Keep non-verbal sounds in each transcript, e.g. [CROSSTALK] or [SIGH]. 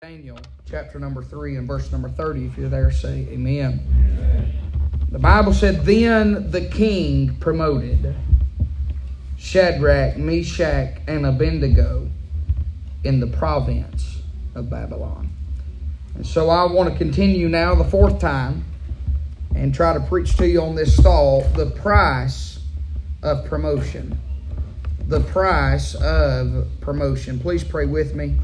Daniel chapter number 3 and verse number 30. If you're there, say amen. The Bible said, Then the king promoted Shadrach, Meshach, and Abednego in the province of Babylon. And so I want to continue now the fourth time and try to preach to you on this stall the price of promotion. The price of promotion. Please pray with me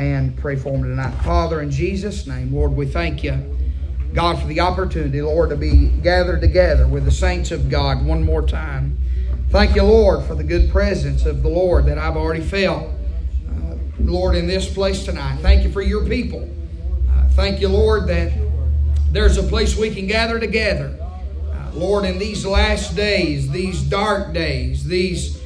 and pray for me tonight. Father, in Jesus' name, Lord, we thank you, God, for the opportunity, Lord, to be gathered together with the saints of God one more time. Thank you, Lord, for the good presence of the Lord that I've already felt, uh, Lord, in this place tonight. Thank you for your people. Uh, thank you, Lord, that there's a place we can gather together. Uh, Lord, in these last days, these dark days, these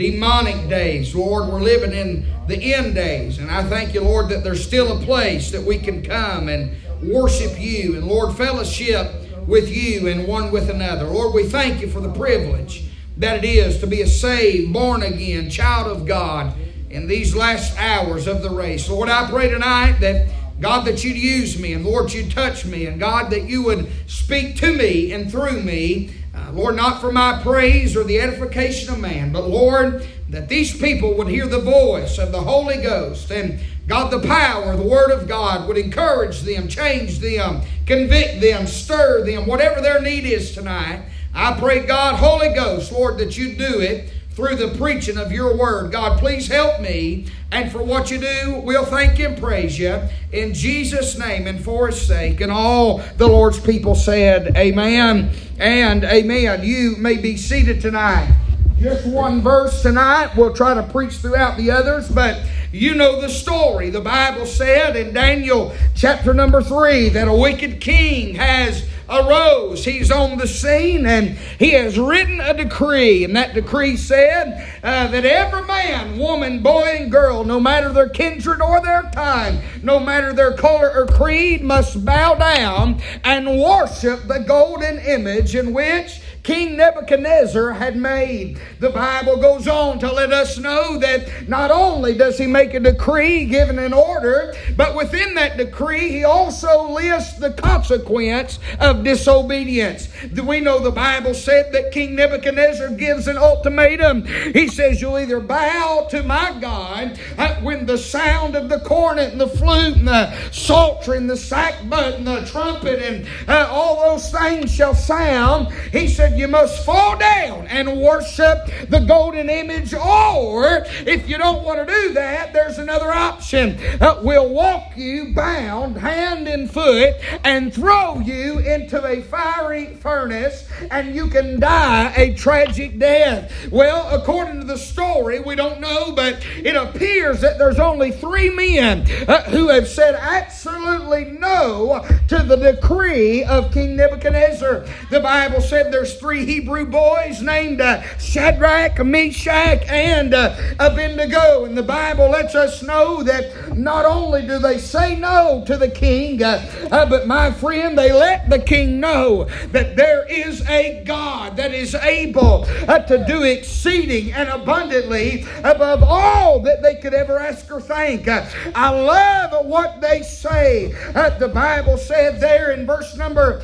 demonic days. Lord, we're living in the end days. And I thank you, Lord, that there's still a place that we can come and worship you and, Lord, fellowship with you and one with another. Lord, we thank you for the privilege that it is to be a saved, born again child of God in these last hours of the race. Lord, I pray tonight that. God, that you'd use me, and Lord, you'd touch me, and God, that you would speak to me and through me Lord, not for my praise or the edification of man, but Lord, that these people would hear the voice of the Holy Ghost and God, the power, the Word of God would encourage them, change them, convict them, stir them, whatever their need is tonight. I pray, God, Holy Ghost, Lord, that you do it through the preaching of your word. God, please help me. And for what you do, we'll thank you and praise you in Jesus' name and for his sake. And all the Lord's people said, Amen and Amen. You may be seated tonight. Just one verse tonight. We'll try to preach throughout the others, but you know the story. The Bible said in Daniel chapter number 3 that a wicked king has arose. He's on the scene and he has written a decree. And that decree said uh, that every man, woman, boy, and girl, no matter their kindred or their time, no matter their color or creed, must bow down and worship the golden image in which King Nebuchadnezzar had made. The Bible goes on to let us know that not only does he make a decree given an order, but within that decree he also lists the consequence of disobedience. We know the Bible said that King Nebuchadnezzar gives an ultimatum. He says, You'll either bow to my God uh, when the sound of the cornet and the flute and the psaltery and the sackbut and the trumpet and uh, all those things shall sound. He said, said, You must fall down and worship the golden image, or if you don't want to do that, there's another option. Uh, we'll walk you bound hand and foot and throw you into a fiery furnace, and you can die a tragic death. Well, according to the story, we don't know, but it appears that there's only three men uh, who have said absolutely no to the decree of King Nebuchadnezzar. The Bible said there's three Hebrew boys named uh, Shadrach, Meshach, and uh, Abednego. And the Bible lets us know that not only do they say no to the king, uh, uh, but my friend, they let the king know that there is a God that is able uh, to do exceeding and abundantly above all that they could ever ask or think. Uh, I love what they say. the Bible said there in verse number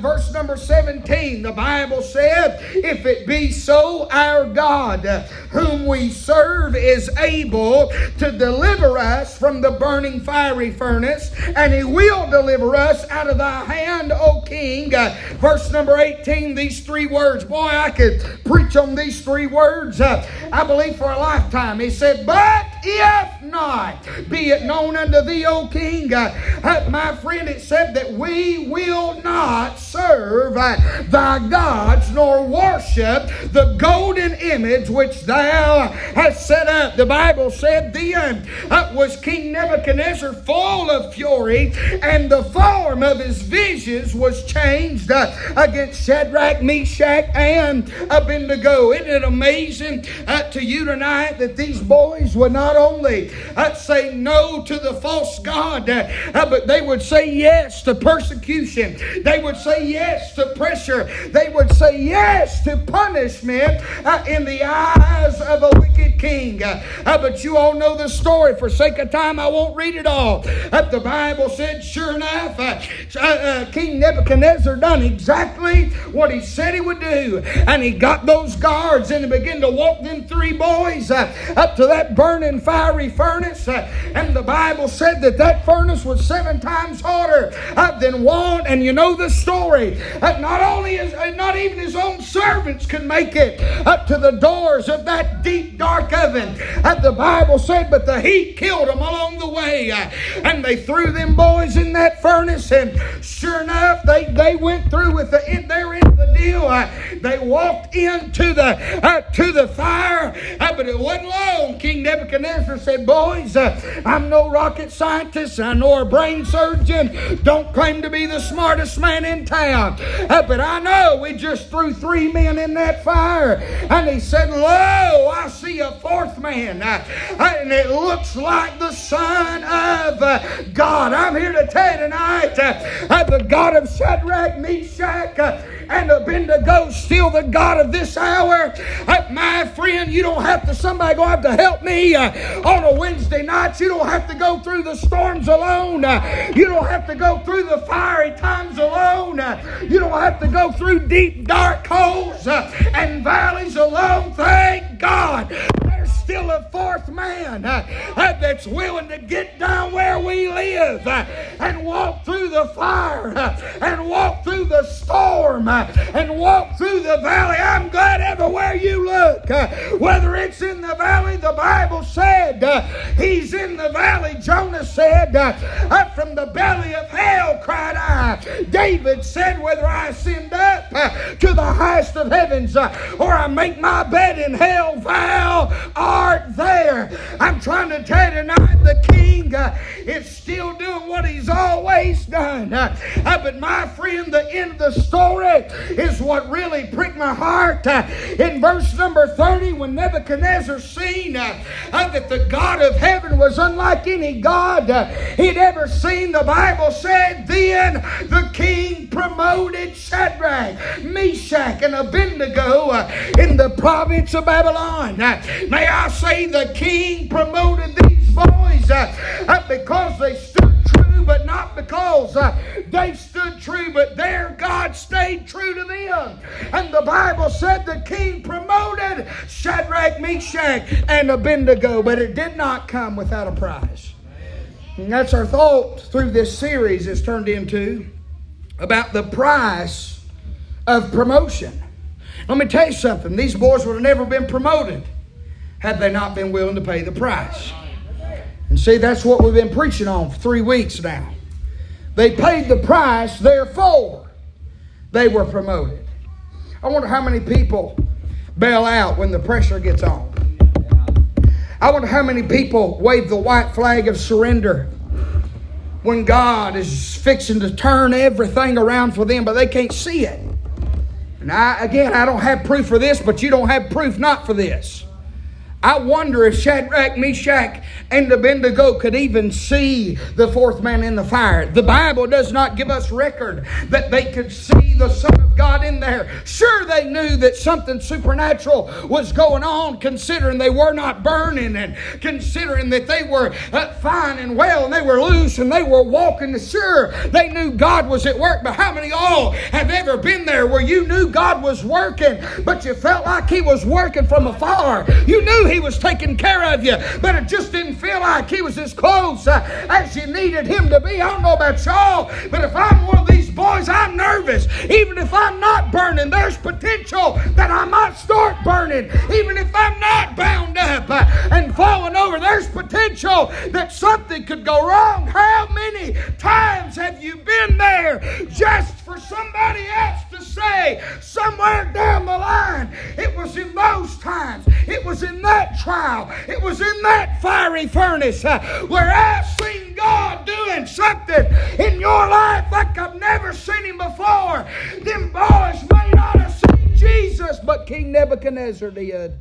verse number 17, the Bible said, If it be so, our God, whom we serve, is able to deliver us from the burning fiery furnace, and he will deliver us out of thy hand, O King. Verse number 18, these three words. Boy, I could preach on these three words, uh, I believe, for a lifetime. He said, But if not, be it known unto thee, O King, uh, my friend, it said that we will not serve uh, thy gods nor worship the golden image which thou hast set up. The Bible said then uh, was King Nebuchadnezzar full of fury, and the form of his visions was changed uh, against Shadrach, Meshach, and Abednego. Isn't it amazing uh, to you tonight that these boys would not only uh, say no to the false God, uh, uh, but they would say yes to persecution. They would say yes to pressure. They would say yes to punishment uh, in the eyes of a wicked king. Uh, but you all know the story. For sake of time, I won't read it all. the Bible said, sure enough, King Nebuchadnezzar done exactly what he said he would do. And he got those guards and he began to walk them three boys uh, up to that burning fiery furnace. Uh, and the Bible said that that furnace was seven times hotter uh, than one. And you know the story. Uh, not only is uh, not even his own servants could make it up to the doors of that deep dark oven. Uh, the Bible said, but the heat killed them along the way. and they threw them boys in that furnace. And sure enough, they, they went through with the in their end the deal. they walked into the to the fire, but it wasn't long. King Nebuchadnezzar said, Boys, uh, I'm no rocket scientist, I'm no brain surgeon, don't claim to be the smartest man in town. Uh, but I know we just threw three men in that fire. And he said, Lo, I see a fourth man. Uh, and it looks like the Son of God. I'm here to tell you tonight, that the God of Shadrach, Meshach, and Abednego, still the God of this hour. Uh, my friend, you don't have to, somebody going to have to help me uh, on a Wednesday night. You don't have to go through the storms alone. Uh, you don't have to go through the fiery times alone. Uh, you don't have to go through deep, dark holes uh, and valleys alone. Thank God There's still a fourth man uh, uh, that's willing to get down where we live uh, and walk through the fire and walk through the storm and walk through the valley. I'm glad everywhere you look, uh, whether it's in the valley, the Bible said he's in the valley. Jonah said, up from the belly of hell cried I. David said, whether I ascend up to the highest of heavens or I make my bed in hell, thou art there. I'm trying to tell you tonight the king uh, is still doing what he's always done. Uh, uh, but my friend, the end of the story is what really pricked my heart. Uh, in verse number 30, when Nebuchadnezzar seen uh, uh, that the God of heaven was unlike any God he'd ever seen, the Bible said, then the king promoted Shadrach, Meshach, and Abednego in the province of Babylon. may I say the king promoted these boys because they stood but not because uh, they stood true, but their God stayed true to them. And the Bible said the king promoted Shadrach, Meshach, and Abednego, but it did not come without a prize. And that's our thought through this series is turned into about the price of promotion. Let me tell you something. These boys would have never been promoted had they not been willing to pay the price. And see, that's what we've been preaching on for three weeks now. They paid the price, therefore, they were promoted. I wonder how many people bail out when the pressure gets on. I wonder how many people wave the white flag of surrender when God is fixing to turn everything around for them, but they can't see it. And I, again, I don't have proof for this, but you don't have proof not for this. I wonder if Shadrach, Meshach, and Abednego could even see the fourth man in the fire. The Bible does not give us record that they could see the Son of God in there. Sure, they knew that something supernatural was going on, considering they were not burning and considering that they were uh, fine and well and they were loose and they were walking. Sure, they knew God was at work, but how many all have ever been there where you knew God was working, but you felt like He was working from afar? You knew He was taking care of you, but it just didn't feel like he was as close uh, as you needed him to be. I don't know about y'all, but if I'm boys, I'm nervous. Even if I'm not burning, there's potential that I might start burning. Even if I'm not bound up and falling over, there's potential that something could go wrong. How many times have you been there just for somebody else to say somewhere down the line? It was in those times, it was in that trial, it was in that fiery furnace uh, where I've seen God doing something in your life like I've never seen Him before. Them boys may not have seen Jesus, but King Nebuchadnezzar did.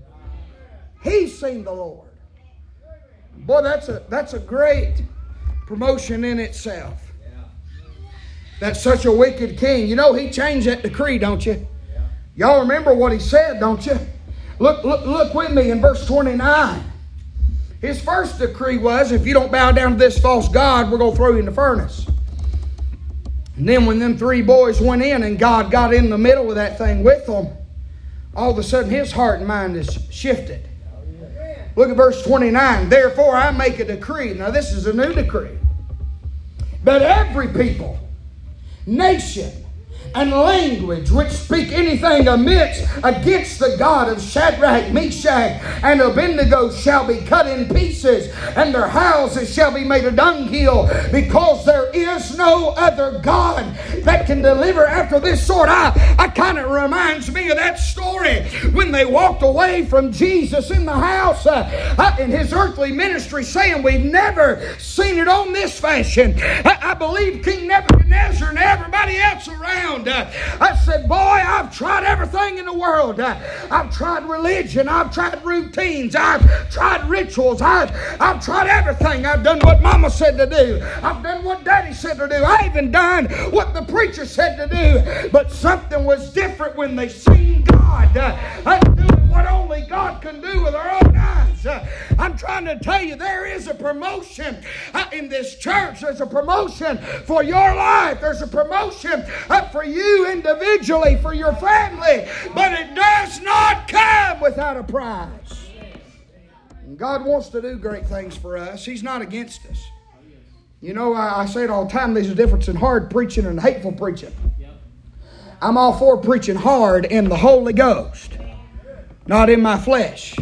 He seen the Lord. Boy, that's a that's a great promotion in itself. That's such a wicked king. You know he changed that decree, don't you? Y'all remember what he said, don't you? Look, look, look with me in verse 29. His first decree was if you don't bow down to this false God, we're going to throw you in the furnace. And then when them three boys went in and God got in the middle of that thing with them, all of a sudden his heart and mind is shifted. Look at verse 29. Therefore I make a decree. Now this is a new decree. That every people, nation, and language which speak anything amiss against the God of Shadrach, Meshach, and Abednego shall be cut in pieces, and their houses shall be made a dunghill, because there is no other God that can deliver after this sort. I, I kind of reminds me of that story when they walked away from Jesus in the house uh, uh, in his earthly ministry, saying, We've never seen it on this fashion. I, I believe King Nebuchadnezzar and everybody else around uh, I said, Boy, I've tried everything in the world. Uh, I've tried religion. I've tried routines. I've tried rituals. I've, I've tried everything. I've done what Mama said to do. I've done what Daddy said to do. I even done what the preacher said to do. But something was different when they seen God uh, doing what only God can do with our own eyes. Uh, I'm trying to tell you, there is a promotion uh, in this church. There's a promotion for your life. There's a promotion uh, for you individually, for your family. But it does not come without a price. And God wants to do great things for us. He's not against us. You know, I, I say it all the time there's a difference in hard preaching and hateful preaching. I'm all for preaching hard in the Holy Ghost, not in my flesh.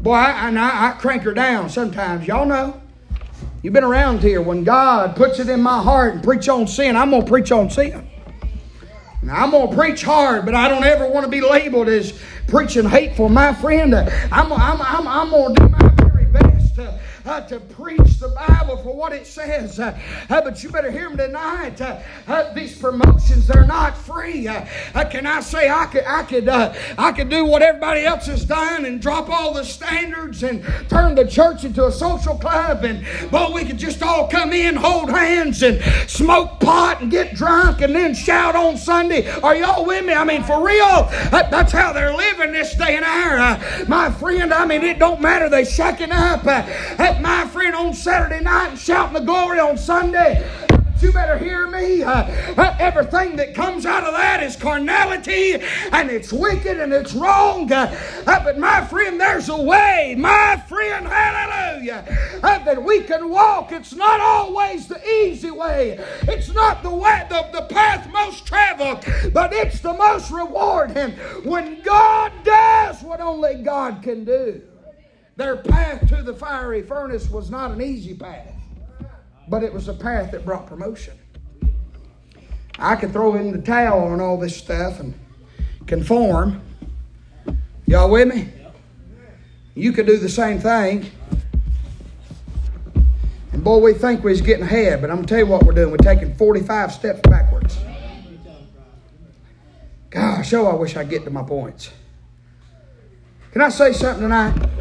Boy, I, I, I crank her down sometimes. Y'all know. You've been around here. When God puts it in my heart and preach on sin, I'm going to preach on sin. Now, I'm going to preach hard, but I don't ever want to be labeled as preaching hateful. My friend, I'm, I'm, I'm, I'm going to do my uh, to preach the Bible for what it says. Uh, uh, but you better hear me tonight. Uh, uh, these promotions, they're not free. Can I say I could, I could, I could do what everybody else has done and drop all the standards and turn the church into a social club and, boy, we could just all come in, hold hands and smoke pot and get drunk and then shout on Sunday. Are y'all with me? I mean, for real, that's how they're living this day and hour. my friend, I mean, it don't matter. They shacking up my friend on Saturday night and shouting the glory on Sunday. You better hear me. Uh, uh, everything that comes out of that is carnality and it's wicked and it's wrong. Uh, uh but my friend, there's a way, my friend, hallelujah, uh, that we can walk. It's not always the easy way. It's not the way, the, the path most traveled, but it's the most rewarding when God does what only God can do. Their path to the fiery furnace was not an easy path, but it was a path that brought promotion. I could throw in the towel on all this stuff and conform. Y'all with me? You could do the same thing. And boy, we think we're getting ahead, but I'm going to tell you what we're doing. We're taking 45 steps backwards. Gosh, oh, I wish I'd get to my points. Can I say something tonight?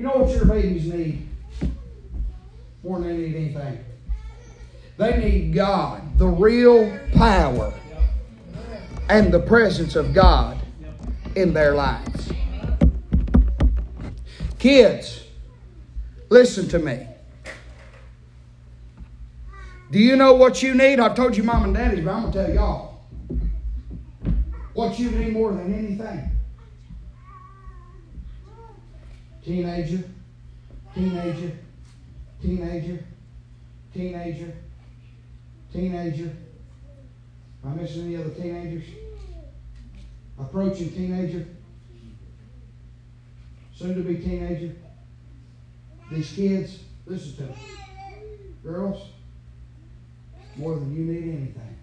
You know what your babies need more than they need anything? They need God, the real power and the presence of God in their lives. Kids, listen to me. Do you know what you need? I've told you mom and daddy, but I'm going to tell y'all. What you need more than anything teenager, teenager, teenager, teenager, teenager. Am I missing any other teenagers? Approaching teenager, soon to be teenager. These kids, listen to them. Girls, more than you need anything.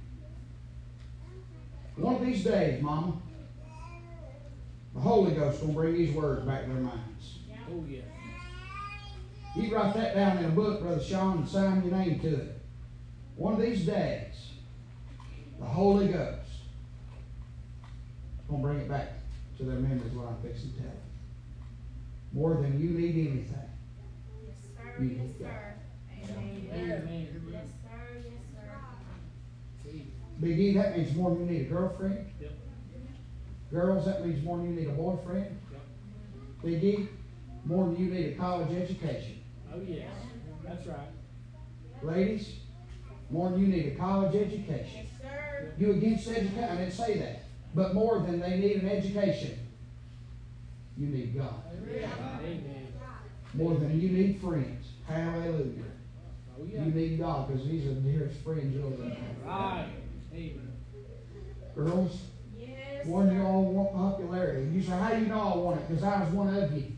One of these days, Mama, the Holy Ghost will bring these words back to their minds. Oh, yeah. You write that down in a book, Brother Sean, and sign your name to it. One of these days, the Holy Ghost is going to bring it back to their memories what I'm fixing to tell them. more than you need anything. Yes, sir. You Yes, God. sir. Amen. Amen. Yes, sir. Yes, sir. Big E, that means more than you need a girlfriend. Yep. Girls, that means more than you need a boyfriend. Big E, more than you need a college education. Oh, yes. That's right. Ladies, more than you need a college education. Yes, sir. You against education? I didn't say that. But more than they need an education, you need God. Amen. More than you need friends. Hallelujah. Oh, yeah. You need God because He's the dearest friend you'll ever have. Right. Amen. Girls, Yes. more than you all want popularity. You say, how do you know I want it? Because I was one of you.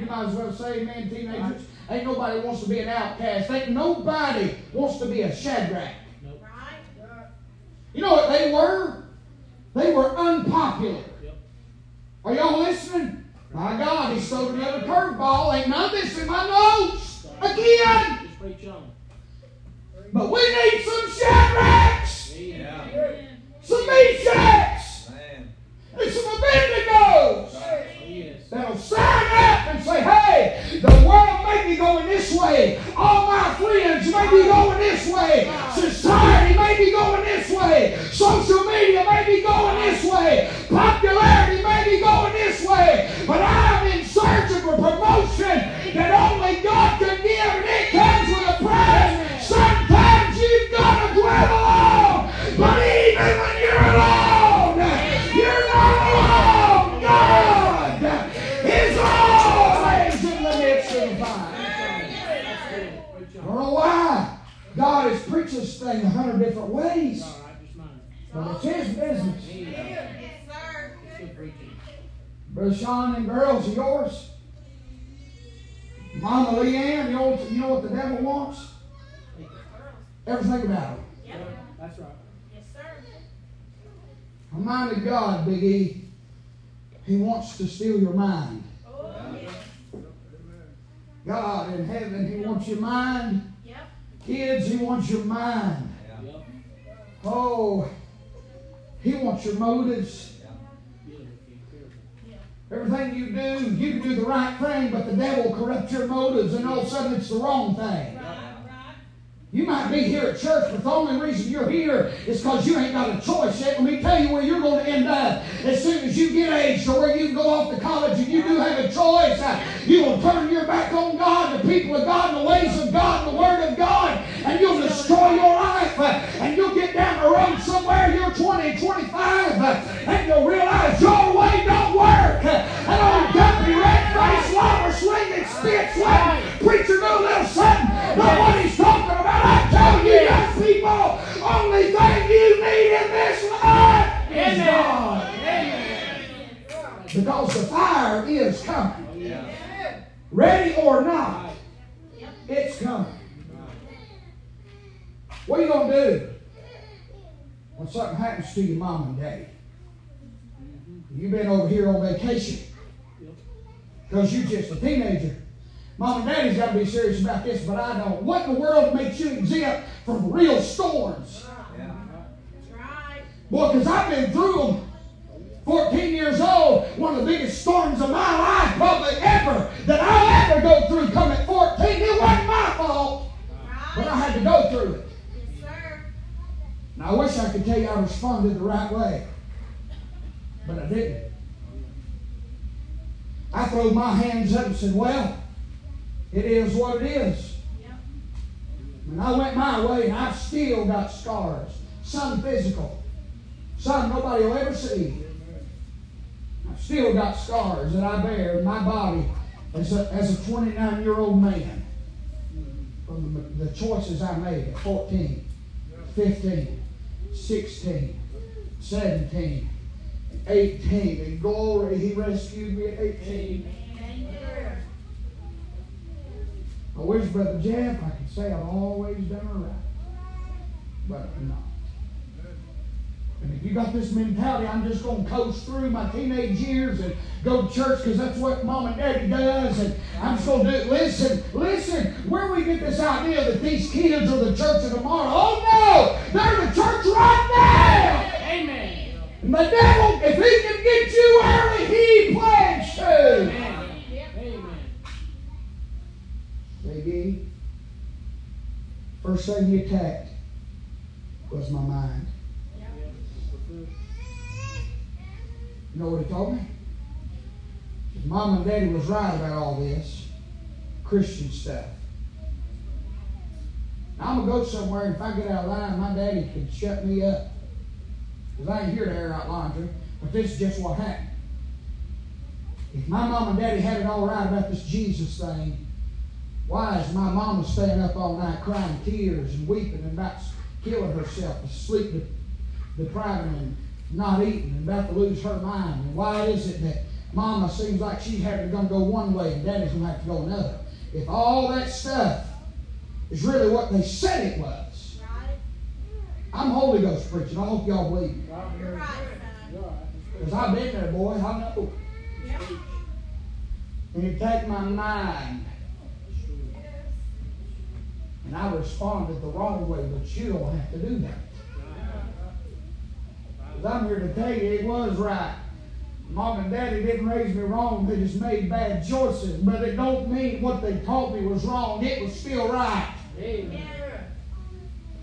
You might as well say, man, teenagers, ain't nobody wants to be an outcast. Ain't nobody wants to be a Shadrach. Right. You know what they were? They were unpopular. Yep. Are y'all listening? My God, he stole another curveball. Ain't none of this in my notes. Again. Just preach on. But we need some Shadrachs, Amen. some Meshachs, Man. and some Abednego's. Oh, yes. that'll and say, hey, the world may be going this way. All my friends may be going this way. Society may be going this way. Social media may be going this way. Popularity may be going this way. But I'm in search of a promotion that only God can give, and it comes different ways. All right. Just mind. But it's his business. Amen. Uh, sir. It's preaching. Brother Sean and girls are yours. Mama Leanne, you know, what- you know what the devil wants? Everything about it. Yep. That's right. Yes, sir. A mind of God, Big E. He wants to steal your mind. Oh, yes. God in heaven, He wants your mind. Yep. Kids, He wants your mind. Oh, He wants your motives. Everything you do, you can do the right thing, but the devil corrupts your motives, and all of a sudden it's the wrong thing. You might be here at church, but the only reason you're here is because you ain't got a choice yet. Let me tell you where you're going to end up. As soon as you get aged or where you can go off to college and you do have a choice, uh, you will turn your back on God, the people of God, the ways of God, the Word of God, and you'll destroy your life. uh, and get down the road somewhere, you're 20, 25, uh, and you'll realize your way don't work. And old dumpy red face, lobber swinging, spit sweating, preacher do a little something. Know what he's talking about? I tell you, young people, only thing you need in this life is God. Because the fire is coming. Ready or not, it's coming. What are you going to do when something happens to your mom and daddy? You've been over here on vacation because you're just a teenager. Mom and daddy's got to be serious about this, but I don't. What in the world makes you exempt from real storms? Boy, because I've been through them. 14 years old, one of the biggest storms of my life, probably ever, that I'll ever go through come at 14. It wasn't my fault, but I had to go through it. And I wish I could tell you I responded the right way, but I didn't. I threw my hands up and said, Well, it is what it is. And I went my way, and I've still got scars. Some physical, some nobody will ever see. I've still got scars that I bear in my body as a, as a 29 year old man from the, the choices I made at 14, 15, 16, 17, 18. And glory, He rescued me at 18. Thank. I wish, Brother Jeff, I could say I've always done right. But not. And if you got this mentality, I'm just going to coast through my teenage years and go to church because that's what mom and daddy does, and I'm just going to do it. Listen, listen, where we get this idea that these kids are the church of tomorrow? Oh no, they're the church right now. Amen. And the devil, if he can get you early, he plans to. Amen. Amen. First thing he attacked was my mind. You know what he told me? His mom and daddy was right about all this Christian stuff. Now, I'm going to go somewhere, and if I get out of line, my daddy could shut me up. Because I ain't here to air out laundry, but this is just what happened. If my mom and daddy had it all right about this Jesus thing, why is my mama staying up all night crying tears and weeping and about killing herself, sleep depriving and not eating and about to lose her mind? And why is it that mama seems like she's having to go one way and daddy's going to have to go another? If all that stuff is really what they said it was, Right. I'm Holy Ghost preaching. I hope y'all believe me. You're right, son. Because I've been there, boy. I know. Yep. And you take my mind, and I responded the wrong way, but you don't have to do that. Because I'm here to tell you it was right. Mom and Daddy didn't raise me wrong. They just made bad choices. But it don't mean what they taught me was wrong. It was still right. Amen.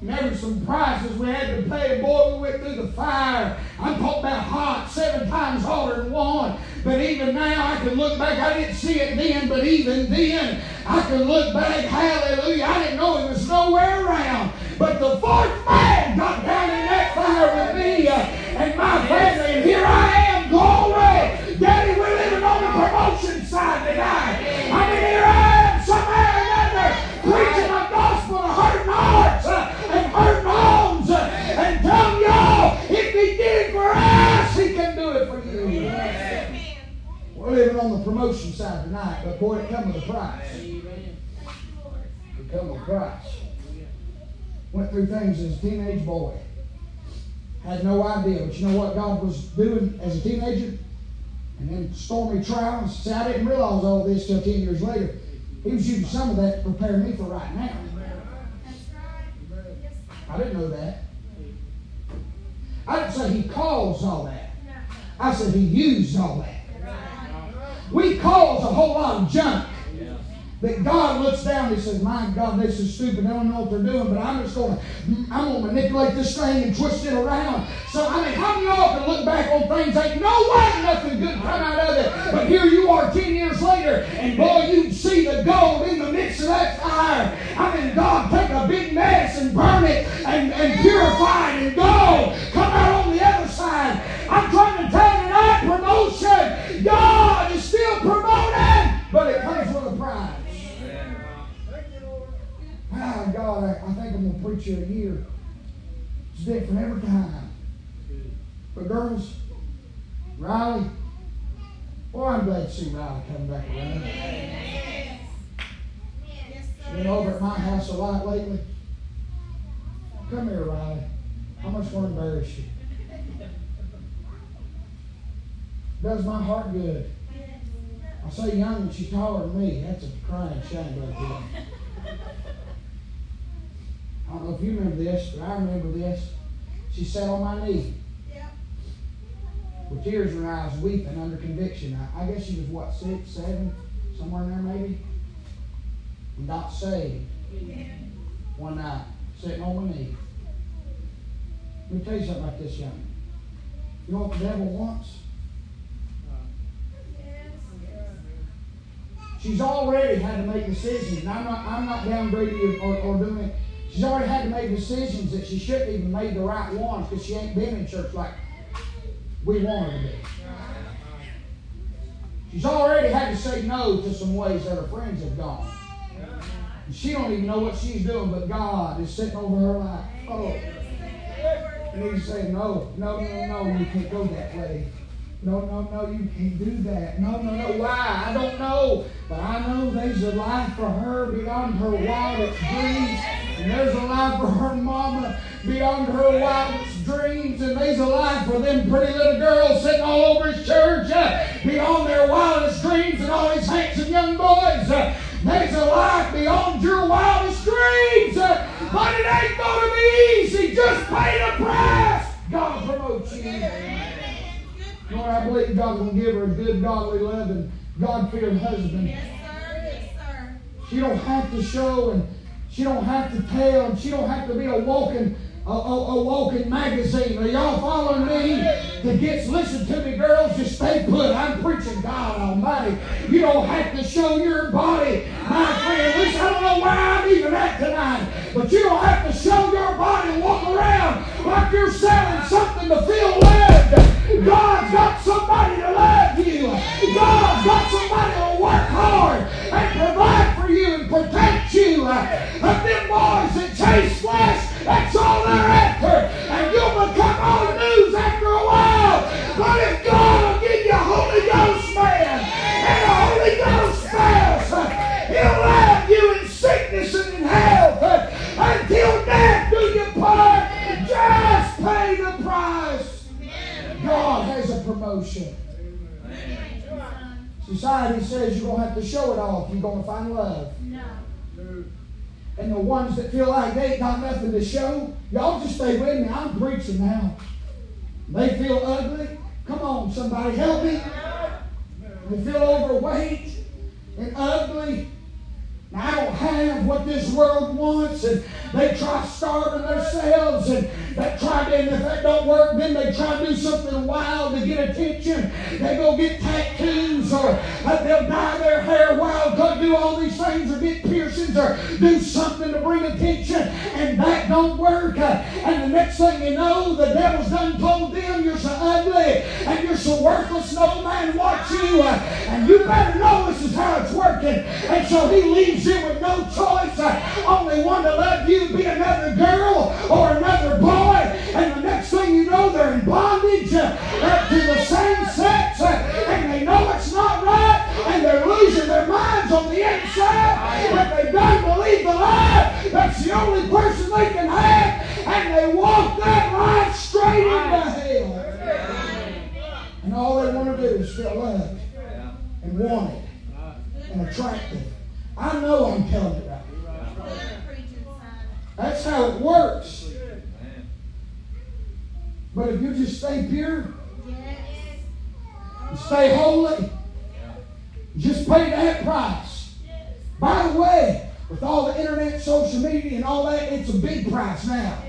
And there were some prices we had to pay. Boy, we went through the fire. I'm talking about hot, seven times hotter than one. But even now, I can look back. I didn't see it then, but even then, I can look back. Hallelujah. I didn't know it was nowhere around. But the fourth man got down in that fire tonight, but boy, it come with a price. It come with a price. Went through things as a teenage boy. Had no idea, but you know what God was doing as a teenager? And then stormy trials. See, I didn't realize all this till 10 years later. He was using some of that to prepare me for right now. I didn't know that. I didn't say he caused all that. I said he used all that. We cause a whole lot of junk that God looks down and he says, My God, this is stupid. I don't know what they're doing, but I'm just going to, I'm going to manipulate this thing and twist it around. So, I mean, how many of y'all can look back on things, ain't no way nothing good come out of it. But here you are 10 years later, and boy, you see the gold in the midst of that fire. I mean, God take a big mess and burn it and, and purify it and go. Come out on the other side. I'm trying to tell you tonight, promotion. God is still promoting, but it comes with a price. Ah, God, I, I think I'm going to preach you a year. It's different every time. But girls, Riley, boy, I'm glad to see Riley coming back around. She's been over at my house a lot lately. Come here, Riley. How much want to embarrass you? Does my heart good. I say young and she's taller than me. That's a crying shame right there. I don't know if you remember this, but I remember this. She sat on my knee with tears in her eyes, weeping under conviction. I, I guess she was what, six, seven, somewhere in there maybe? And got saved one night, sitting on my knee. Let me tell you something about this young. You know what the devil wants? She's already had to make decisions, and I'm not, I'm not downgrading or, or doing it. She's already had to make decisions that she shouldn't even made the right ones because she ain't been in church like we want her to be. She's already had to say no to some ways that her friends have gone. And she don't even know what she's doing, but God is sitting over her life. Oh, and he's saying, no, no, no, no, you can't go that way. No, no, no, you can't do that. No, no, no. Why? I don't know. But I know there's a life for her beyond her wildest dreams. And there's a life for her mama beyond her wildest dreams. And there's a life for them pretty little girls sitting all over his church uh, beyond their wildest dreams and all these handsome young boys. Uh, there's a life beyond your wildest dreams. Uh, but it ain't going to be easy. Just pay the price. God promotes you. I believe God's going to give her a good, godly, loving, God-fearing husband. Yes, sir. Yes, sir. She don't have to show and she don't have to tell and she don't have to be a walking a, a, a walking magazine. Are y'all following me? That gets listen to me, girls. Just stay put. I'm preaching God Almighty. You don't have to show your body, my friend. Listen, I don't know where I'm even at tonight, but you don't have to show your body and walk around like you're selling something to feel loved. God's got somebody to love you. God's got somebody to work hard and provide for you and protect you. Of them boys that chase flesh, that's all they're after. And you'll become old news after a while. But if God will give you a Holy Ghost man and a Holy Ghost spouse, He'll God has a promotion. Society says you're going to have to show it off. You're going to find love. No. And the ones that feel like they ain't got nothing to show, y'all just stay with me. I'm preaching now. They feel ugly. Come on, somebody help me. They feel overweight and ugly. I don't have what this world wants, and they try starving themselves, and they try to, and if that don't work, then they try to do something wild to get attention. They go get tattoos, or they'll dye their hair wild, go do all these things, or get piercings, or do something to bring attention, and don't work. And the next thing you know, the devil's done told them you're so ugly, and you're so worthless, no man wants you, and you better know this is how it's working. And so he leaves you with no choice, only one to love you, be another girl or another boy, and the next thing you know, they're in bondage to the same inside, but they don't believe the lie. That's the only person they can have, and they walk that line straight into hell. And all they want to do is feel loved and wanted and attractive. I know I'm telling it right. Good preaching, son. That's how it works. But if you just stay pure, Yes. stay holy, just pay that price. By the way, with all the internet, social media, and all that, it's a big price now.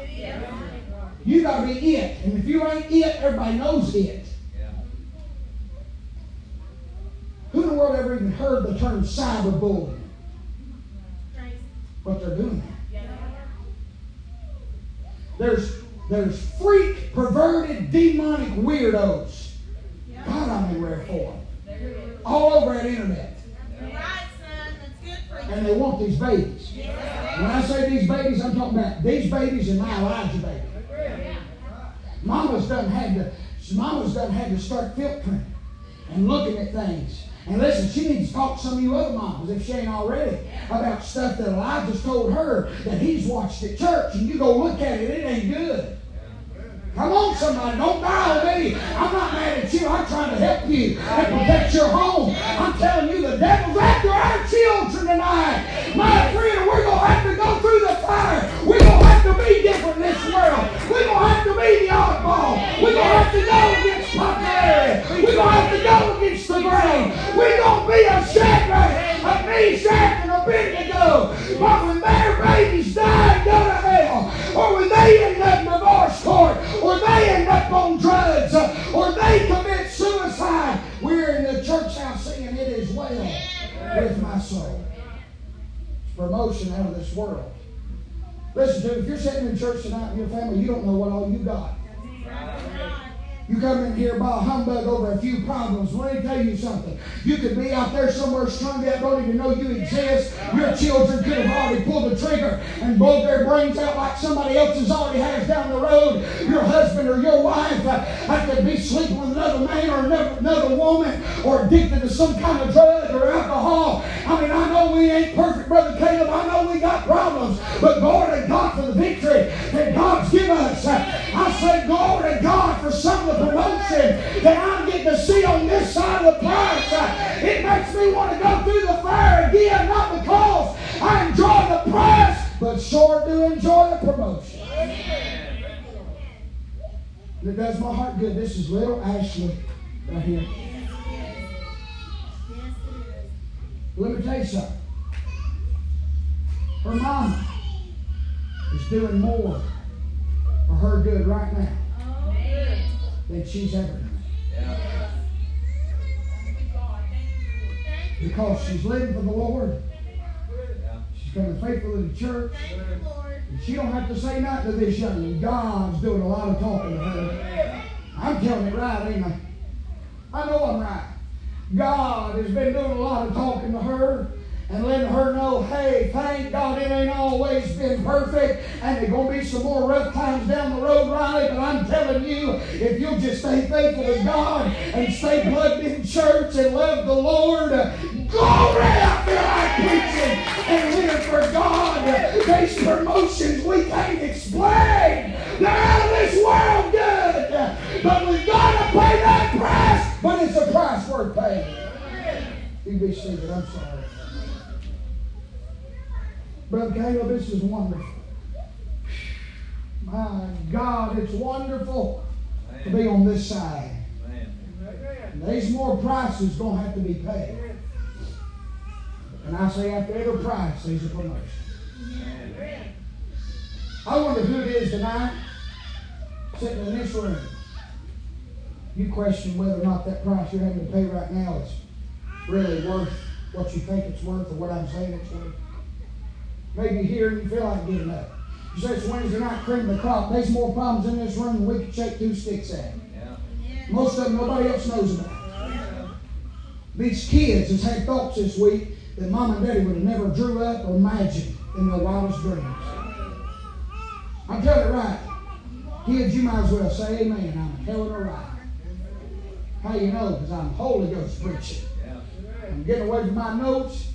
You gotta be it. And if you ain't it, everybody knows it. Who in the world ever even heard the term cyberbullying? But they're doing that. There's there's freak, perverted, demonic weirdos. God only where for them. All over that internet. You're right, son. That's good preaching. And they want these babies. When I say these babies, I'm talking about these babies and my Elijah baby. Mama's done had to Mama's done had to start filtering and looking at things. And listen, she needs to talk to some of you other moms, if she ain't already, about stuff that Elijah's told her that he's watched at church. And you go look at it, it ain't good. Come on, somebody, don't on me. I'm not mad at you. I'm trying to help you and protect your home. I'm telling you, children tonight. My friend, we're going to have to go through the fire. We're going to have to be different in this world. We're going to have to be the oddball. We're going to have to go against popularity. We're going to have to go against the grain. We're going to be a Shadrach, a Meshach, and a Abednego. But when their babies die go to hell, or when they end up in divorce court, or they end up on drugs, or they commit suicide, we're in the church house singing, It is well with my soul. Promotion out of this world. Listen to if you're sitting in church tonight in your family, you don't know what all you got. You come in here by a humbug over a few problems. Let me tell you something. You could be out there somewhere strung out, don't even know you exist. Your children could have already pulled the trigger and blown their brains out like somebody else's already has down the road. Your husband or your wife uh, could be sleeping with another man or another, another woman or addicted to some kind of drug or alcohol. I mean, I know we ain't perfect, Brother Caleb. I know we got problems. But glory to God for the victory that God's given us. I say glory to God for some of the promotion that I'm getting to see on this side of the prize. It makes me want to go through the fire again, not because I enjoy the prize, but sure do enjoy the promotion. And it does my heart good. This is little Ashley right here. Let me tell you something. Her mama is doing more for her good right now than she's ever done. Because she's living for the Lord. She's coming faithful to the church. And she don't have to say nothing to this young one. God's doing a lot of talking to her. I'm telling it right, ain't I? I know I'm right. God has been doing a lot of talking to her and letting her know, hey, thank God it ain't always been perfect, and there's going to be some more rough times down the road, Riley, but I'm telling you, if you'll just stay faithful to God and stay plugged in church and love the Lord, glory, I feel like preaching and live for God. These promotions we can't explain. They're out of this world good, but we've got to pay that price, but it's a price worth paying. You be seated, I'm sorry. Brother Caleb, this is wonderful. My God, it's wonderful to be on this side. There's more prices going to have to be paid. And I say after every price, there's a promotion. I wonder who it is tonight sitting in this room. You question whether or not that price you're having to pay right now is really worth what you think it's worth or what I'm saying it's worth. Maybe here and you feel like getting up. You say it's Wednesday night cream the crop. There's more problems in this room than we can shake two sticks at. Most of them nobody else knows about. These kids has had thoughts this week that mom and daddy would have never drew up or imagined in their wildest dreams. I'm telling you right. Kids, you might as well say amen. I'm telling you right. How you know? Because I'm Holy Ghost preaching. I'm getting away from my notes.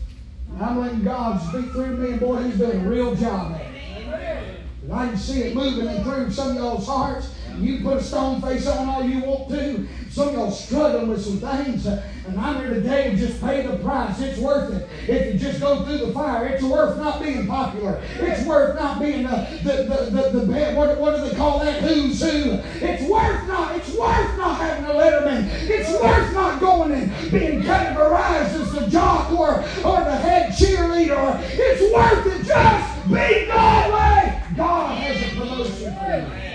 I'm letting God speak through me, and boy, He's doing a real job at it. And I can see it moving and through some of y'all's hearts. You put a stone face on all you want to. Some of y'all struggling with some things. And I'm here today to just pay the price. It's worth it. If you just go through the fire, it's worth not being popular. It's worth not being the, the, the, the, the bed. What, what do they call that? Who's who? It's worth not. It's worth not having a letterman. It's worth not going and being categorized as the jock or, or the head cheerleader. It's worth it. Just be Galway. God has a promotion for you.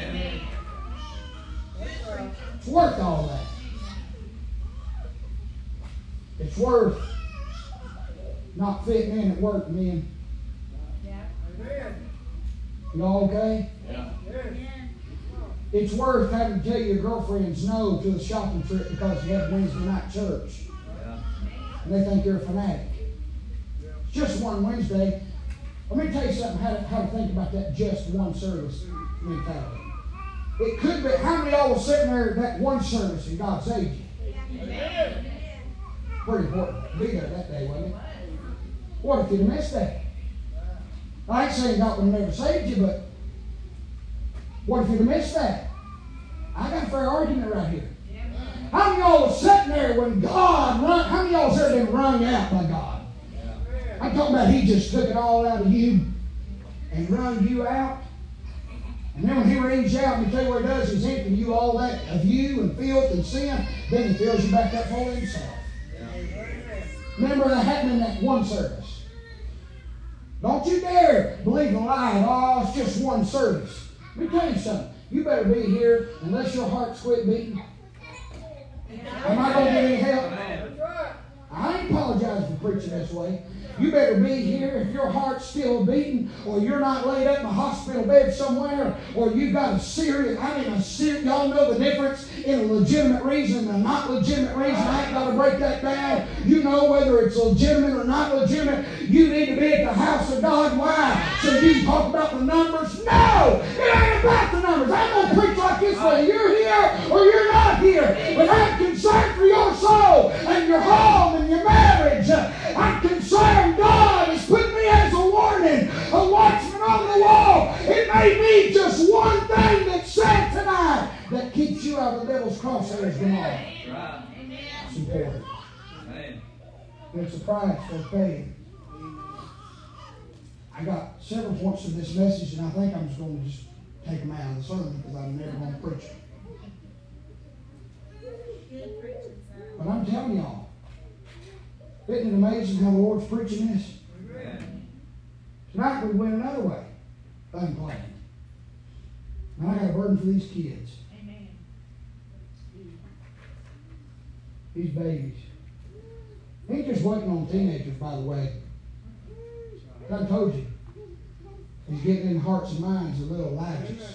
It's worth all that. It's worth not fitting in at work, men. Yeah. Y'all okay? Yeah. It's worth having to tell your girlfriends no to the shopping trip because you have Wednesday night church. Yeah. And they think you're a fanatic. It's just one Wednesday. Let me tell you something how to, how to think about that just one service mentality. It could be, how many of y'all was sitting there at that one service and God saved you? Pretty important to be there that day, wasn't it? What if you'd missed that? I ain't saying God would never saved you, but what if you'd have missed that? I got a fair argument right here. How many of y'all was sitting there when God run? How many of y'all was there been wrung out by God? I'm talking about He just took it all out of you and wrung you out. And then when He you out, and tell you what He does, He's emptying you all that of you and filth and sin. Then He fills you back up full of Himself. Remember that happened in that one service. Don't you dare believe the lie. Oh, it's just one service. Let me tell you something. You better be here unless your heart's quit beating. Am I going to get any help? I ain't apologizing for preaching this way. You better be here if your heart's still beating, or you're not laid up in a hospital bed somewhere, or you've got a serious, I mean a serious, y'all know the difference in a legitimate reason and a not legitimate reason. I ain't got to break that down. You know whether it's legitimate or not legitimate. You need to be at the house of God. Why? So you talk about the numbers? No! It ain't about the numbers. I'm going to preach like this whether you're here or you're not here. But I'm concerned for your soul and your home and your marriage. I'm concerned God has put me as a warning, a watchman on the wall. It may be just one thing that's said tonight that keeps you out of the devil's crosshairs tomorrow. It's important. It's a price for paying. I got several points to this message, and I think I'm just going to just take them out of the sermon because I'm never going to preach them. But I'm telling y'all, isn't it amazing how the Lord's preaching this? Tonight we went another way, unplanned. And I got a burden for these kids, Amen. these babies. He ain't just waiting on teenagers, by the way. I told you. He's getting in hearts and minds of little Elijahs,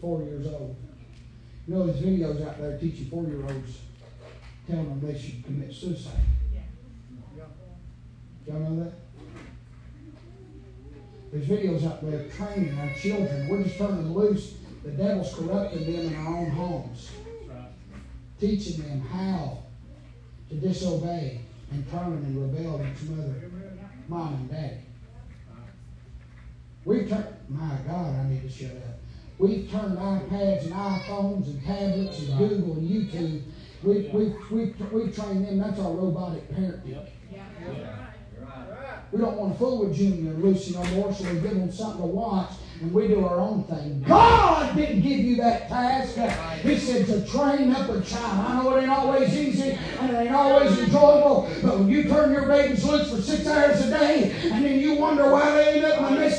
four years old. You know, there's videos out there teaching four year olds, telling them they should commit suicide. Y'all know that? There's videos out there training our children. We're just turning loose. The devil's corrupting them in our own homes, teaching them how to disobey and turn and rebel against mother, mom, and daddy. We've turned, my God, I need to shut up. We've turned iPads and iPhones and tablets and Google and YouTube. We've, we've, we've, we've trained them. That's our robotic parenting. We don't want to fool with Junior and Lucy no more, so we give them something to watch and we do our own thing. God didn't give you that task. He said to train up a child. I know it ain't always easy and it ain't always enjoyable, but when you turn your babies loose for six hours a day and then you wonder why they ain't up in the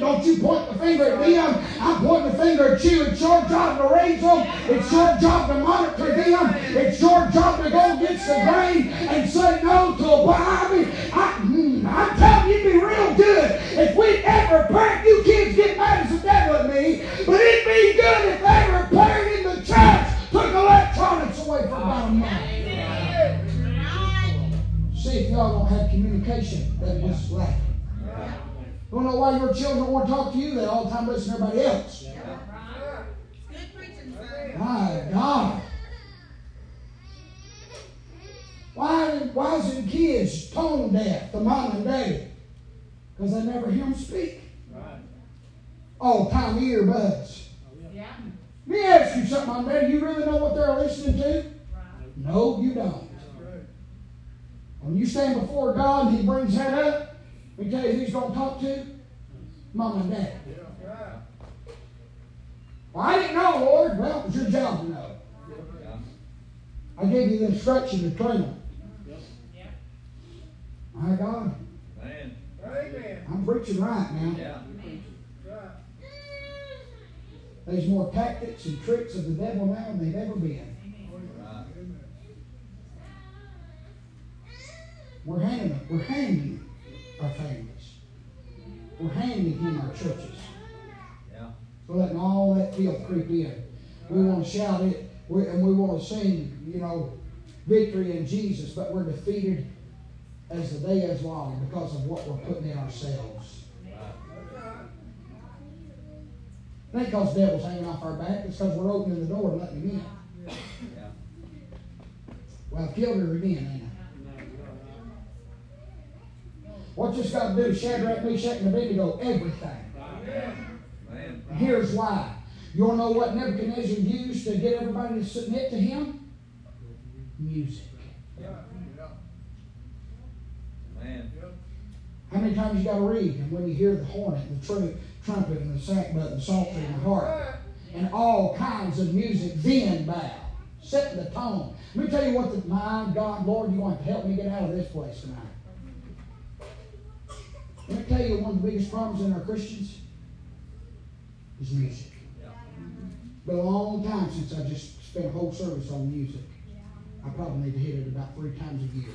don't you point the finger at them. I'm pointing the finger at you. It's your job to raise them. It's your job to monitor them. It's your job to go against the grain and say no to a Bible. I, mm, I'm telling you, it'd be real good if we'd ever parent you kids get mad as the devil at me, but it'd be good if every parent in the church took electronics away for about a month. See if y'all don't have communication that was lacking. Don't know why your children want to talk to you. They all the time listen to everybody else. Good preaching, son. My God. Why, why is it kids tone deaf to mom and daddy? Because they never hear them speak. All time earbuds. Yeah. Let me ask you something, mom and daddy. You really know what they're listening to? Right. No, you don't. When you stand before God and He brings that up, let me tell you who He's going to talk to? Mom and Dad. Well, I didn't know, Lord. Well, it was your job to know. I gave you the instruction to train them. My God, Man. I'm preaching right now. Yeah. There's more tactics and tricks of the devil now than they've ever been. Right. We're handing we're handing our families. We're handing him our churches. Yeah. We're letting all that filth creep in. We want to shout it, and we want to sing, you know, victory in Jesus, but we're defeated as the day is long because of what we're putting in ourselves. It ain't because the devil's hanging off our back, it's because we're opening the door and letting him in. Yeah. Well, I've killed her again, ain't I? What this got to do? Shadrach, Meshach, and Abednego, everything. Man. And here's why. You want to know what Nebuchadnezzar used to get everybody to submit to him? Music. Man. How many times you got to read? And when you hear the cornet, the tru- trumpet, and the sackbut, and the psaltery, and the harp, and all kinds of music, then bow. Set the tone. Let me tell you what, the, my God, Lord, you want to help me get out of this place tonight. Let me tell you one of the biggest problems in our Christians is music. Yeah. Been a long time since I just spent a whole service on music. I probably need to hit it about three times a year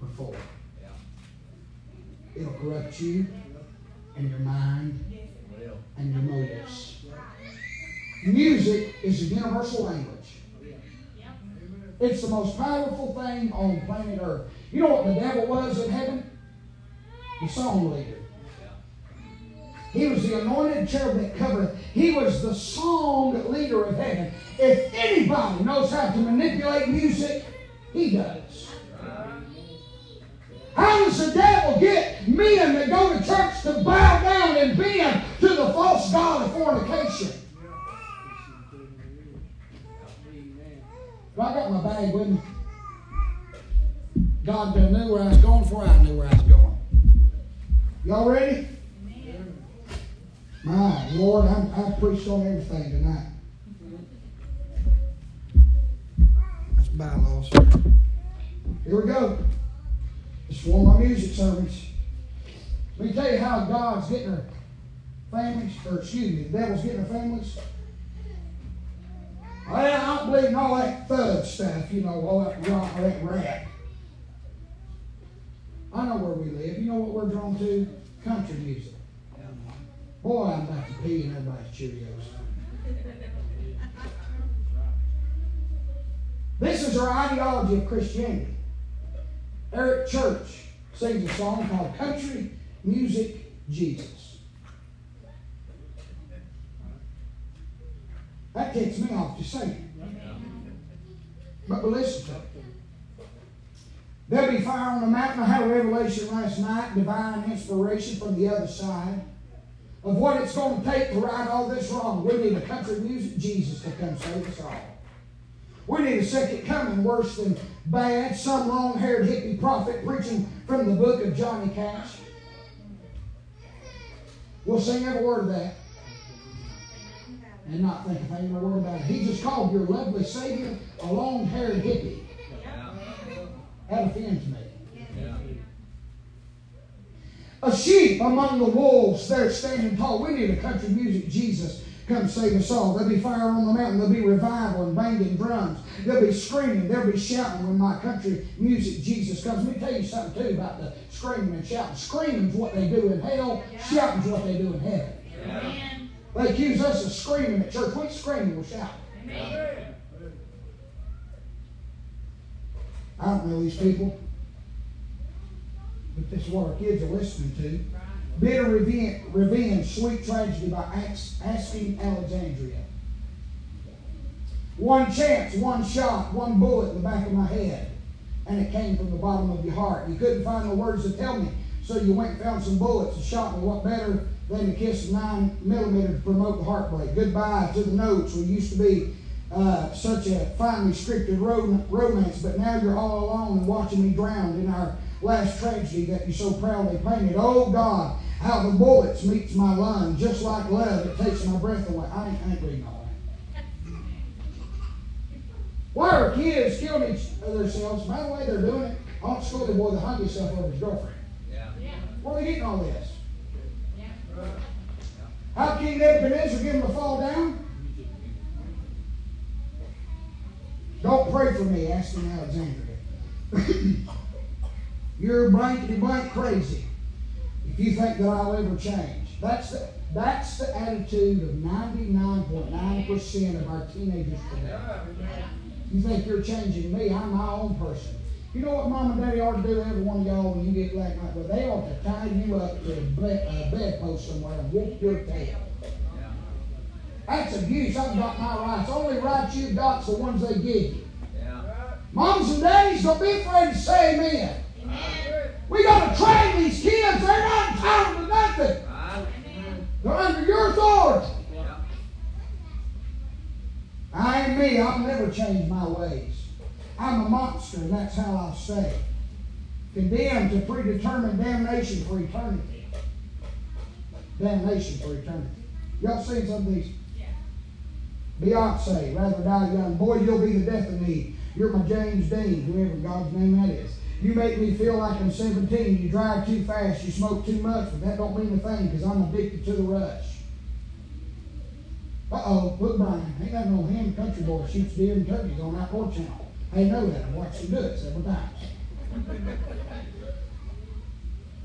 or four. Yeah. It'll corrupt you and your mind and your motives. Music is a universal language. It's the most powerful thing on planet Earth. You know what the devil was in heaven? The song leader. He was the anointed cherub that covered. He was the song leader of heaven. If anybody knows how to manipulate music, he does. How does the devil get men that go to church to bow down and bend to the false god of fornication? Well, I got my bag with me. God knew where I was going before I knew where I was. Y'all ready? My Lord, I'm, I've preached on everything tonight. That's bylaws. Here we go. It's one of my music sermons. Let me tell you how God's getting her families, or excuse me, the devil's getting her families. I don't believe in all that thug stuff, you know, all that rock, all that rap. I know where we live. You know what we're drawn to? Country music. Boy, I'm about to pee in everybody's Cheerios. This is our ideology of Christianity. Eric Church sings a song called Country Music Jesus. That takes me off to sing. But, but listen to it. There'll be fire on the mountain. I had a revelation last night, divine inspiration from the other side of what it's going to take to right all this wrong. We need a country music Jesus to come save us all. We need a second coming worse than bad, some long haired hippie prophet preaching from the book of Johnny Cash. We'll sing every word of that and not think a thing or word about it. He just called your lovely Savior a long haired hippie. That offends me. A sheep among the wolves, they're standing tall. We need a country music Jesus come save us all. There'll be fire on the mountain. There'll be revival and banging drums. There'll be screaming. There'll be shouting when my country music Jesus comes. Let me tell you something too about the screaming and shouting. Screaming's what they do in hell. Shouting's what they do in heaven. Amen. They accuse us of screaming at church. We screaming, we're shouting. Amen. I don't know these people, but this is what our kids are listening to. Bitter revenge, revenge sweet tragedy by asking Alexandria. One chance, one shot, one bullet in the back of my head, and it came from the bottom of your heart. You couldn't find the words to tell me, so you went and found some bullets and shot me. What better than to kiss nine millimeter to promote the heartbreak? Goodbye to the notes. We used to be uh, such a finely scripted ro- romance, but now you're all alone and watching me drown in our last tragedy that you so proudly painted. Oh God, how the bullets meets my lung, just like love, it takes my breath away. I ain't, I ain't reading all that. Why are kids killing each other themselves? By the way, they're doing it. Aunt Scully boy that hung himself over his girlfriend. Yeah. Where are they getting all this? How King Nebuchadnezzar give him a fall down? Don't pray for me, Asking Alexandria. [COUGHS] You're blankety blank crazy if you think that I'll ever change. That's the, that's the attitude of 99.9% of our teenagers today. You think you're changing me, I'm my own person. You know what mom and daddy ought to do, to every one of y'all, when you get black like that? Well, they ought to tie you up to a bedpost somewhere and whoop your tail. That's abuse. I've got my rights. Only rights you've got's the ones they give you. Yeah. Moms and daddies, don't be afraid to say amen. We got to train these kids. They're not entitled to nothing. Right. They're under your authority. Yeah. I ain't me. I'll never change my ways. I'm a monster, and that's how I'll stay. Condemned to predetermined damnation for eternity. Damnation for eternity. Y'all seen some of these? Beyonce, rather die young. Boy, you'll be the death of me. You're my James Dean, whoever God's name that is. You make me feel like I'm 17. You drive too fast. You smoke too much, but that don't mean a thing because I'm addicted to the rush. Uh-oh, Luke Bryan. Ain't got no ham country boy shoots deer and turkeys on porch channel. I know that. I've watched him do it several times.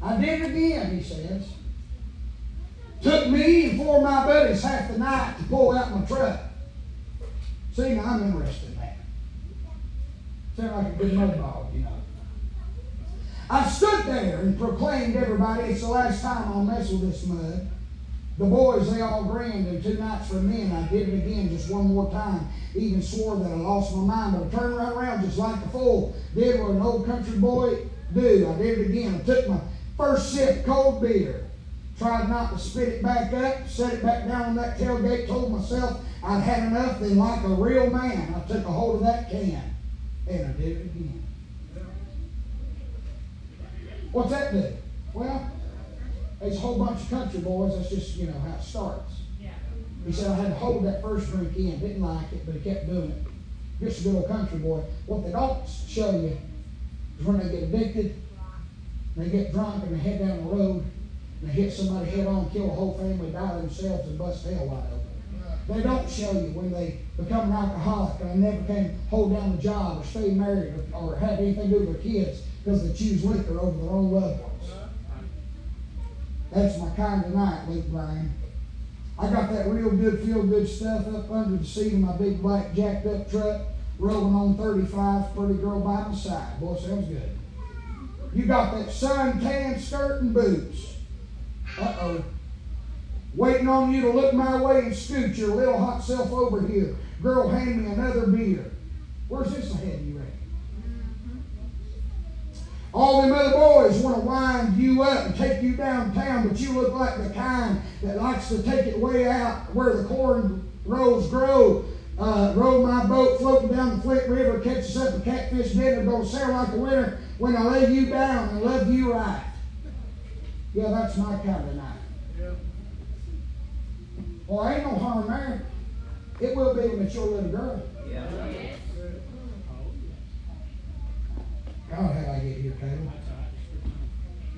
I did it again, he says. Took me and four of my buddies half the night to pull out my truck. See, I'm interested in that. Sound like a good mud dog, you know. I stood there and proclaimed everybody, it's the last time I'll mess with this mud. The boys, they all grinned, and two nights for men, I did it again just one more time. Even swore that I lost my mind, but I turned right around just like a fool. Did what an old country boy do. I did it again. I took my first sip cold beer. Tried not to spit it back up, set it back down on that tailgate, told myself I'd had enough, then like a real man, I took a hold of that can. And I did it again. What's that do? Well, it's a whole bunch of country boys. That's just, you know, how it starts. He said I had to hold that first drink in. Didn't like it, but he kept doing it. Just a good old country boy. What they don't show you is when they get addicted, They get drunk and they head down the road they hit somebody head on, kill a whole family, die themselves, and bust hell wide open. They don't show you when they become an alcoholic and never can hold down a job or stay married or, or have anything to do with their kids because they choose liquor over their own loved ones. That's my kind of night, Luke Bryan. I got that real good, feel good stuff up under the seat of my big black jacked up truck, rolling on 35, pretty girl by my side. Boy, sounds good. You got that sun tan skirt and boots. Uh oh. Waiting on you to look my way and scoot your little hot self over here. Girl, hand me another beer. Where's this ahead, you reckon? All them other boys want to wind you up and take you downtown, but you look like the kind that likes to take it way out where the corn rows grow. Uh, row my boat floating down the Flint River, catch us up a catfish dinner, gonna sail like a winner when I lay you down and love you right. Yeah, that's my kind of night. Well, oh, ain't no harm there. It will be when it's your little girl. Yeah. Oh. God, how did I get here, Caleb? That's all right.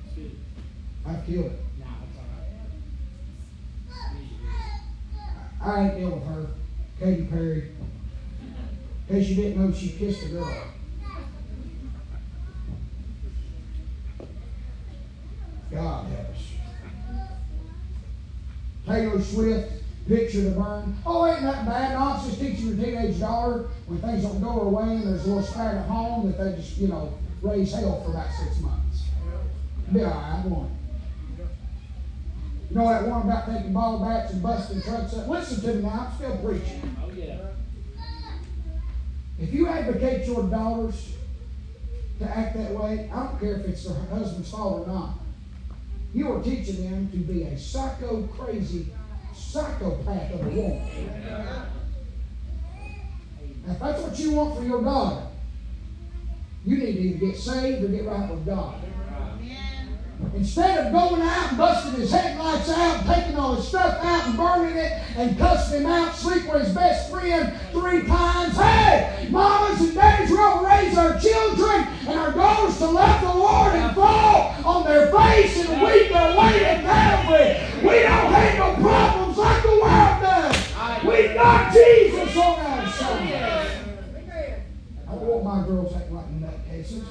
It's good. I've killed it. Nah, that's all right. I ain't dealing with her. Katy Perry. Case you didn't know, she kissed a girl. God us. Taylor Swift, Picture to Burn. Oh, ain't that bad. No, it's just teaching your teenage daughter when things don't go her way and there's a little spat at home that they just, you know, raise hell for about six months. Be all right, one. You know that one about taking ball bats and busting trucks up? Listen to me now, I'm still preaching. If you advocate your daughters to act that way, I don't care if it's their husband's fault or not. You are teaching them to be a psycho crazy psychopath of a woman. If that's what you want for your daughter, you need to either get saved or get right with God. Instead of going out and busting his headlights out, taking all his stuff out and burning it and cussing him out, sleep with his best friend three times. Hey, mamas and daddies, going to raise our children and our daughters to love the Lord and fall on their face and weep their way to Calvary. We don't have no problems like the world does. We've got Jesus on our side. I want my girls acting like nutcases.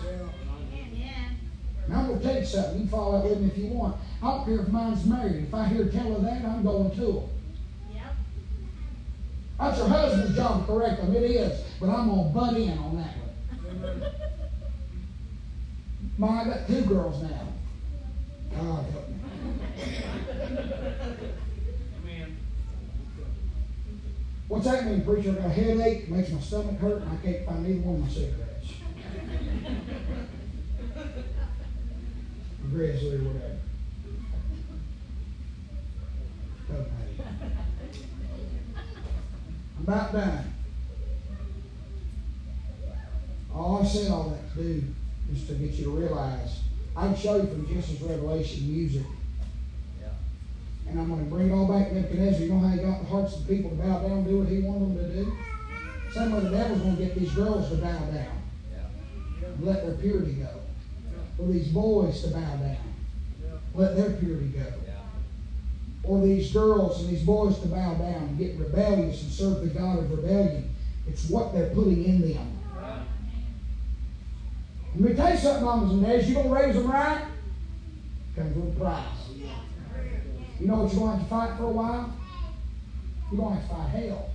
Now I'm gonna tell you something. You can fall out with me if you want. I don't care if mine's married. If I hear tell of that, I'm going to them. That's your husband's job to correct them. It is. But I'm gonna butt in on that one. Ma, I got two girls now. God help me. What's that mean, preacher? I got a headache, makes my stomach hurt, and I can't find either one of my cigarettes. Grizzly or whatever. Doesn't matter. I'm about done. All I said all that to do is to get you to realize I can show you from Genesis Revelation music. Yeah. And I'm going to bring it all back to Nebuchadnezzar. You know how he got the hearts of people to bow down and do what he wanted them to do? Same way the devil's going to get these girls to bow down Yeah. and let their purity go. Or these boys to bow down, let their purity go. Or these girls and these boys to bow down and get rebellious and serve the God of rebellion. It's what they're putting in them. Let me tell you something, mamas and dads. You gonna raise them right? Comes with a price. You know what you're going to have to fight for a while? You're going to have to fight hell.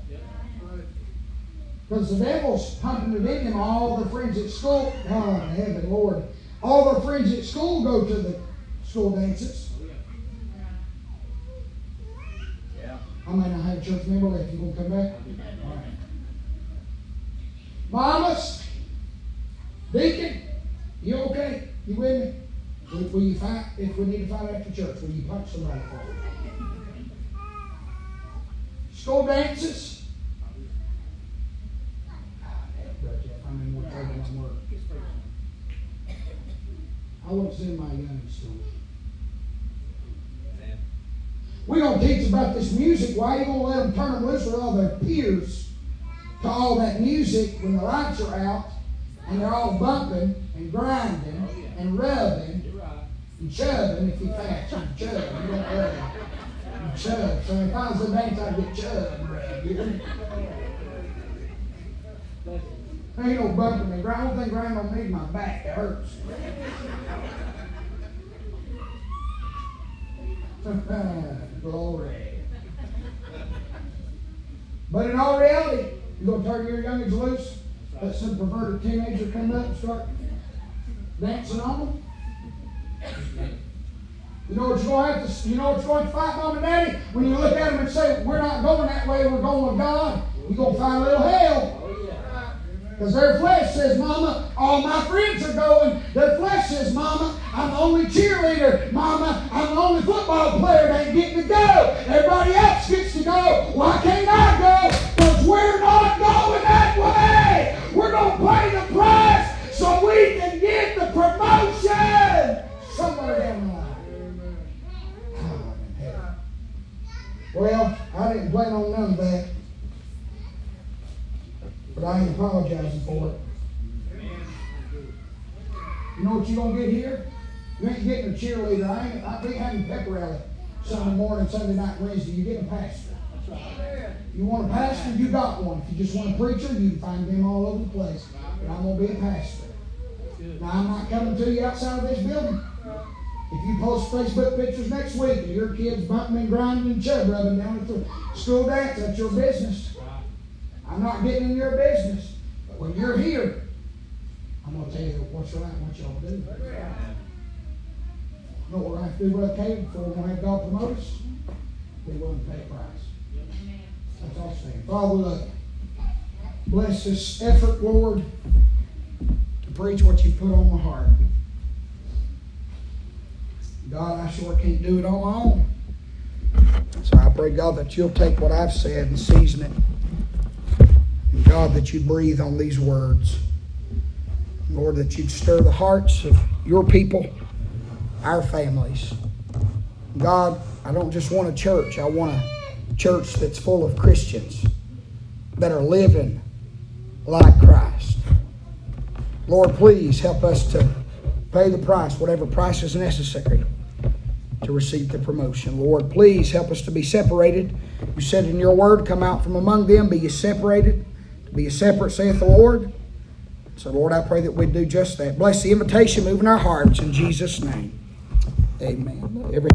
Because the devil's pumping it in them. All their friends at school, oh heaven, Lord, all their friends at school go to the school dances. Yeah. I may not have church member left. You gonna come back? All right. Mamas, deacon, you okay? You with me? Will, will you fight if we need to fight after church? Will you punch somebody for me? School dances. Ah, Worth. I won't send my young to. Going to teach about this music. Why are you going to let them turn them loose with all their peers to all that music when the lights are out and they're all bumping and grinding and rubbing and if you fat, you chub. You don't uh, you chub. So if I was a dance, I'd get chub. Brad. You? Ain't no bumping me. I don't think grandma needs my back. It hurts. [LAUGHS] Glory. But in all reality, you're gonna turn your youngins loose? Let some perverted teenager come up and start dancing on them? You know what you're going to have to, you know what you're going to fight, mom and daddy? When you look at them and say, we're not going that way, we're going with God, you're going to find a little hell. Because their flesh says, Mama, all my friends are going. Their flesh says, Mama, I'm the only cheerleader. Mama, I'm the only football player that ain't getting to go. Everybody else gets to go. Why can't I go? Because we're not going that way. We're going to pay the price so we can get the promotion somewhere down the line. In. Well, I didn't plan on none of that. But I ain't apologizing for it. You know what you're gonna get here? You ain't getting a cheerleader. I ain't I ain't having pep rally Sunday morning, Sunday night, Wednesday. You get a pastor. You want a pastor? You got one. If you just want a preacher, you can find them all over the place. But I'm gonna be a pastor. Now I'm not coming to you outside of this building. If you post Facebook pictures next week and your kids bumping and grinding and chub rubbing down at the school dance, that's your business. I'm not getting in your business. But when you're here, I'm going to tell you what's right what y'all do. You know what we're going to have to do, Brother Caleb, before we're going to have God promote us? Be willing to pay a price. That's all I'm saying. Father, look. Bless this effort, Lord, to preach what you put on my heart. God, I sure can't do it on my own. So I pray, God, that you'll take what I've said and season it. God, that you'd breathe on these words. Lord, that you'd stir the hearts of your people, our families. God, I don't just want a church, I want a church that's full of Christians that are living like Christ. Lord, please help us to pay the price, whatever price is necessary to receive the promotion. Lord, please help us to be separated. You said in your word, come out from among them, be ye separated. Be separate, saith the Lord. So, Lord, I pray that we do just that. Bless the invitation, move in our hearts in Jesus' name. Amen. Every